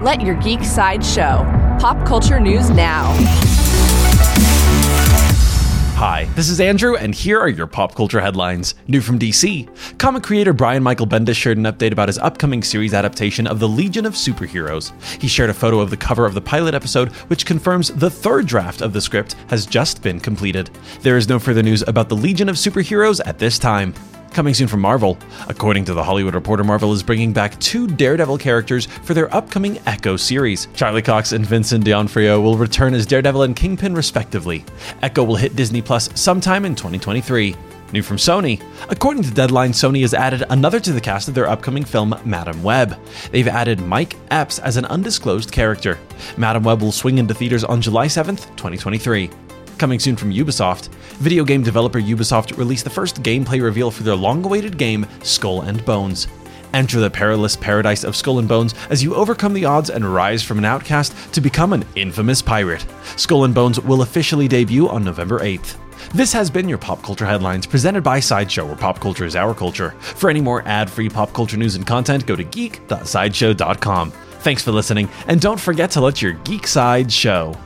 Let your geek side show. Pop culture news now. Hi, this is Andrew, and here are your pop culture headlines. New from DC. Comic creator Brian Michael Bendis shared an update about his upcoming series adaptation of The Legion of Superheroes. He shared a photo of the cover of the pilot episode, which confirms the third draft of the script has just been completed. There is no further news about The Legion of Superheroes at this time. Coming soon from Marvel. According to The Hollywood Reporter, Marvel is bringing back two Daredevil characters for their upcoming Echo series. Charlie Cox and Vincent D'Onofrio will return as Daredevil and Kingpin, respectively. Echo will hit Disney Plus sometime in 2023. New from Sony. According to Deadline, Sony has added another to the cast of their upcoming film, Madame Web. They've added Mike Epps as an undisclosed character. Madame Web will swing into theaters on July 7th, 2023. Coming soon from Ubisoft, video game developer Ubisoft released the first gameplay reveal for their long awaited game, Skull and Bones. Enter the perilous paradise of Skull and Bones as you overcome the odds and rise from an outcast to become an infamous pirate. Skull and Bones will officially debut on November 8th. This has been your Pop Culture Headlines presented by Sideshow, where pop culture is our culture. For any more ad free pop culture news and content, go to geek.sideshow.com. Thanks for listening, and don't forget to let your geek side show.